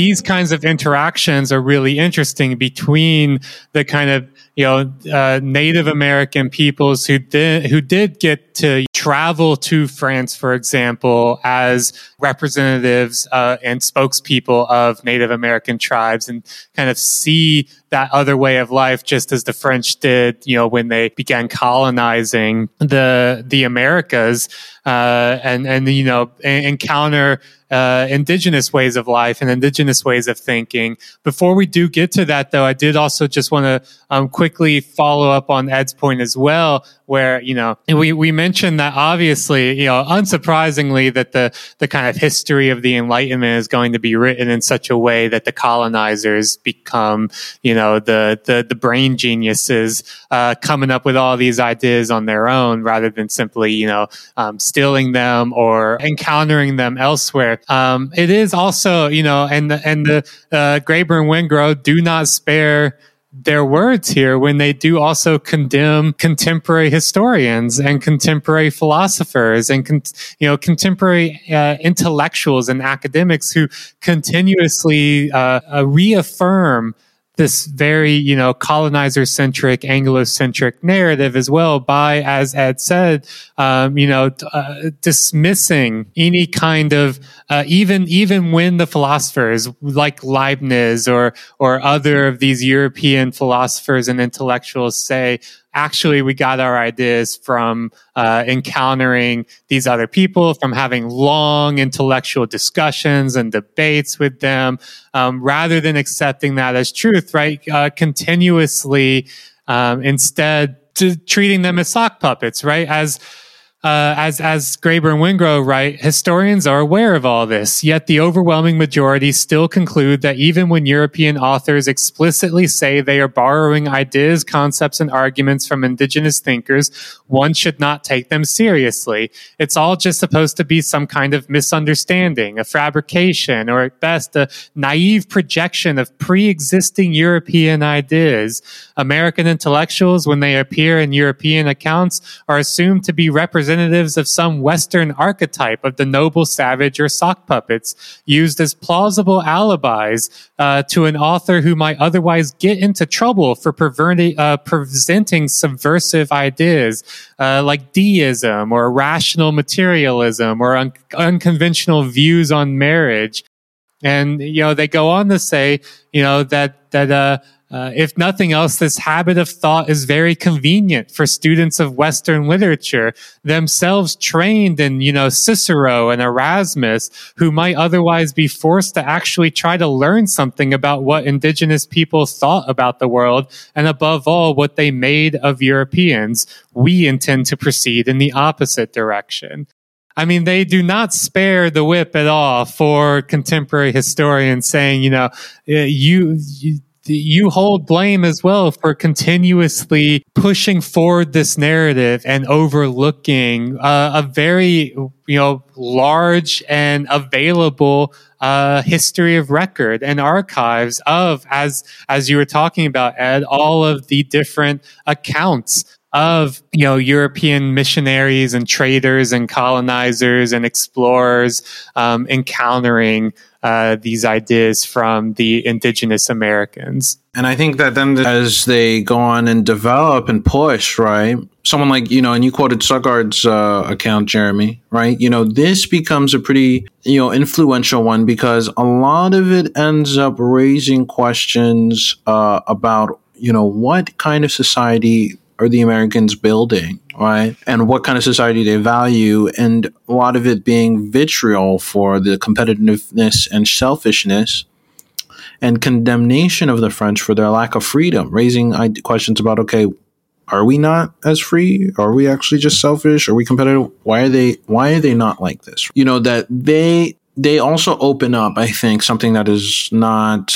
these kinds of interactions are really interesting between the kind of you know uh, Native American peoples who did who did get to travel to France, for example, as representatives uh, and spokespeople of Native American tribes, and kind of see that other way of life, just as the French did, you know, when they began colonizing the the Americas, uh, and and you know encounter uh, indigenous ways of life and indigenous ways of thinking. Before we do get to that, though, I did also just want to um, quickly follow up on Ed's point as well, where you know we we mentioned that obviously, you know, unsurprisingly, that the the kind of history of the Enlightenment is going to be written in such a way that the colonizers become, you know, the the the brain geniuses uh, coming up with all these ideas on their own, rather than simply, you know, um, stealing them or encountering them elsewhere. Um, it is also, you know, and the, and the uh, Graeber and Wengrow do not spare their words here when they do also condemn contemporary historians and contemporary philosophers and con- you know contemporary uh, intellectuals and academics who continuously uh, uh, reaffirm this very, you know, colonizer centric, Anglo centric narrative as well by, as Ed said, um, you know, uh, dismissing any kind of, uh, even, even when the philosophers like Leibniz or, or other of these European philosophers and intellectuals say, actually we got our ideas from uh, encountering these other people from having long intellectual discussions and debates with them um, rather than accepting that as truth right? Uh, continuously um, instead treating them as sock puppets right? As uh, as as Graeber and Wengrow write, historians are aware of all this, yet the overwhelming majority still conclude that even when European authors explicitly say they are borrowing ideas, concepts, and arguments from indigenous thinkers, one should not take them seriously. It's all just supposed to be some kind of misunderstanding, a fabrication, or at best a naive projection of pre-existing European ideas. American intellectuals, when they appear in European accounts, are assumed to be represented representatives of some Western archetype of the noble savage or sock puppets used as plausible alibis uh, to an author who might otherwise get into trouble for uh, presenting subversive ideas uh, like deism or rational materialism or un- unconventional views on marriage. And, you know, they go on to say, you know, that, that, uh, if nothing else, this habit of thought is very convenient for students of Western literature, themselves trained in, you know, Cicero and Erasmus, who might otherwise be forced to actually try to learn something about what indigenous people thought about the world, and above all, what they made of Europeans. We intend to proceed in the opposite direction. I mean, they do not spare the whip at all for contemporary historians saying, you know, uh, you, you you hold blame as well for continuously pushing forward this narrative and overlooking uh, a very you know large and available uh, history of record and archives of as as you were talking about ed all of the different accounts of you know European missionaries and traders and colonizers and explorers um, encountering uh, these ideas from the indigenous Americans. And I think that then as they go on and develop and push, right? Someone like, you know, and you quoted Sagard's uh, account, Jeremy, right? You know, this becomes a pretty, you know, influential one because a lot of it ends up raising questions uh, about, you know, what kind of society are the Americans building, right? And what kind of society they value, and a lot of it being vitriol for the competitiveness and selfishness and condemnation of the French for their lack of freedom, raising questions about, okay, are we not as free? Are we actually just selfish? Are we competitive? Why are they, why are they not like this? You know, that they, they also open up, I think, something that is not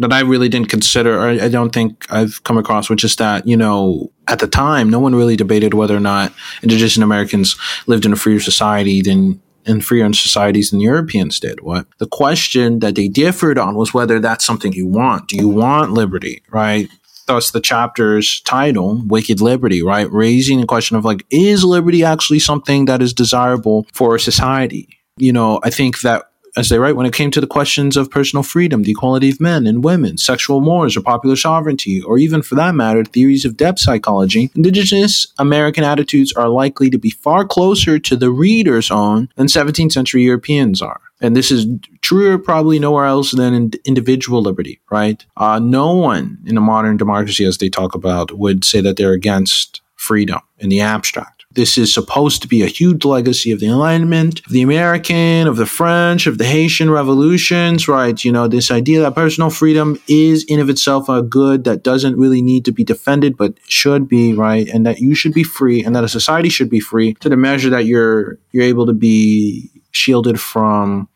that I really didn't consider, or I don't think I've come across, which is that, you know, at the time, no one really debated whether or not indigenous Americans lived in a freer society than in freer societies than Europeans did. What the question that they differed on was whether that's something you want. Do you want liberty, right? Thus, the chapter's title, Wicked Liberty, right? Raising the question of like, is liberty actually something that is desirable for a society? You know, I think that as they write, when it came to the questions of personal freedom, the equality of men and women, sexual mores, or popular sovereignty, or even for that matter, theories of depth psychology, indigenous American attitudes are likely to be far closer to the reader's own than 17th century Europeans are. And this is truer probably nowhere else than in individual liberty, right? Uh, no one in a modern democracy, as they talk about, would say that they're against freedom in the abstract. This is supposed to be a huge legacy of the Enlightenment, of the American, of the French, of the Haitian revolutions, right? You know, this idea that personal freedom is in of itself a good that doesn't really need to be defended, but should be, right? And that you should be free and that a society should be free to the measure that you're, you're able to be shielded from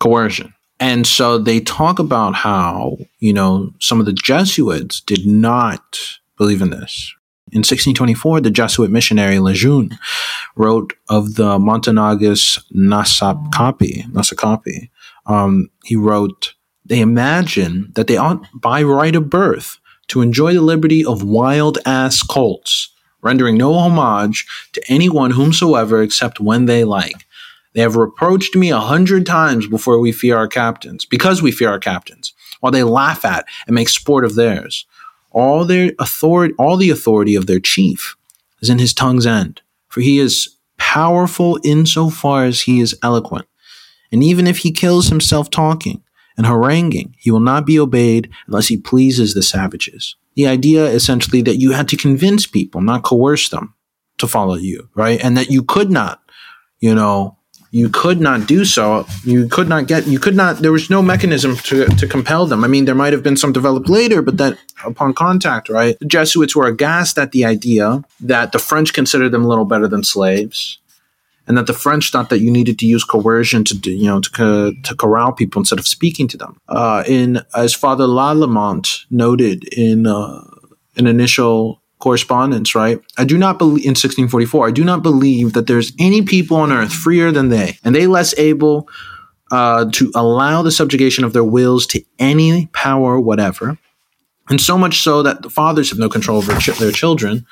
coercion. And so they talk about how, you know, some of the Jesuits did not believe in this, in 1624, the Jesuit missionary Lejeune wrote of the Montagnais Nassakapi. Nassakapi. Um, he wrote, They imagine that they ought by right of birth to enjoy the liberty of wild ass colts, rendering no homage to anyone whomsoever except when they like. They have reproached me a hundred times before we fear our captains, because we fear our captains, while they laugh at and make sport of theirs all their authority, all the authority of their chief is in his tongue's end, for he is powerful insofar as he is eloquent. And even if he kills himself talking and haranguing, he will not be obeyed unless he pleases the savages. The idea essentially that you had to convince people, not coerce them to follow you, right? And that you could not, you know, you could not do so. You could not get, you could not, there was no mechanism to, to compel them. I mean, there might have been some developed later, but that upon contact, right? The Jesuits were aghast at the idea that the French considered them a little better than slaves. And that the French thought that you needed to use coercion to, do, you know, to, to corral people instead of speaking to them. Uh, in as Father Lalemant noted in uh, an initial correspondence, right? I do not believe in 1644. I do not believe that there's any people on earth freer than they, and they less able uh, to allow the subjugation of their wills to any power whatever. And so much so that the fathers have no control over ch- their children,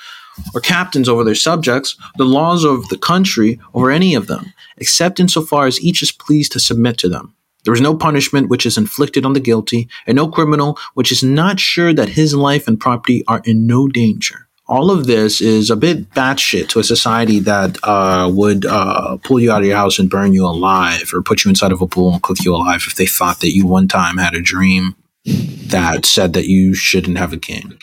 or captains over their subjects, the laws of the country over any of them, except insofar as each is pleased to submit to them. There is no punishment which is inflicted on the guilty, and no criminal which is not sure that his life and property are in no danger. All of this is a bit batshit to a society that uh, would uh, pull you out of your house and burn you alive, or put you inside of a pool and cook you alive if they thought that you one time had a dream that said that you shouldn't have a king.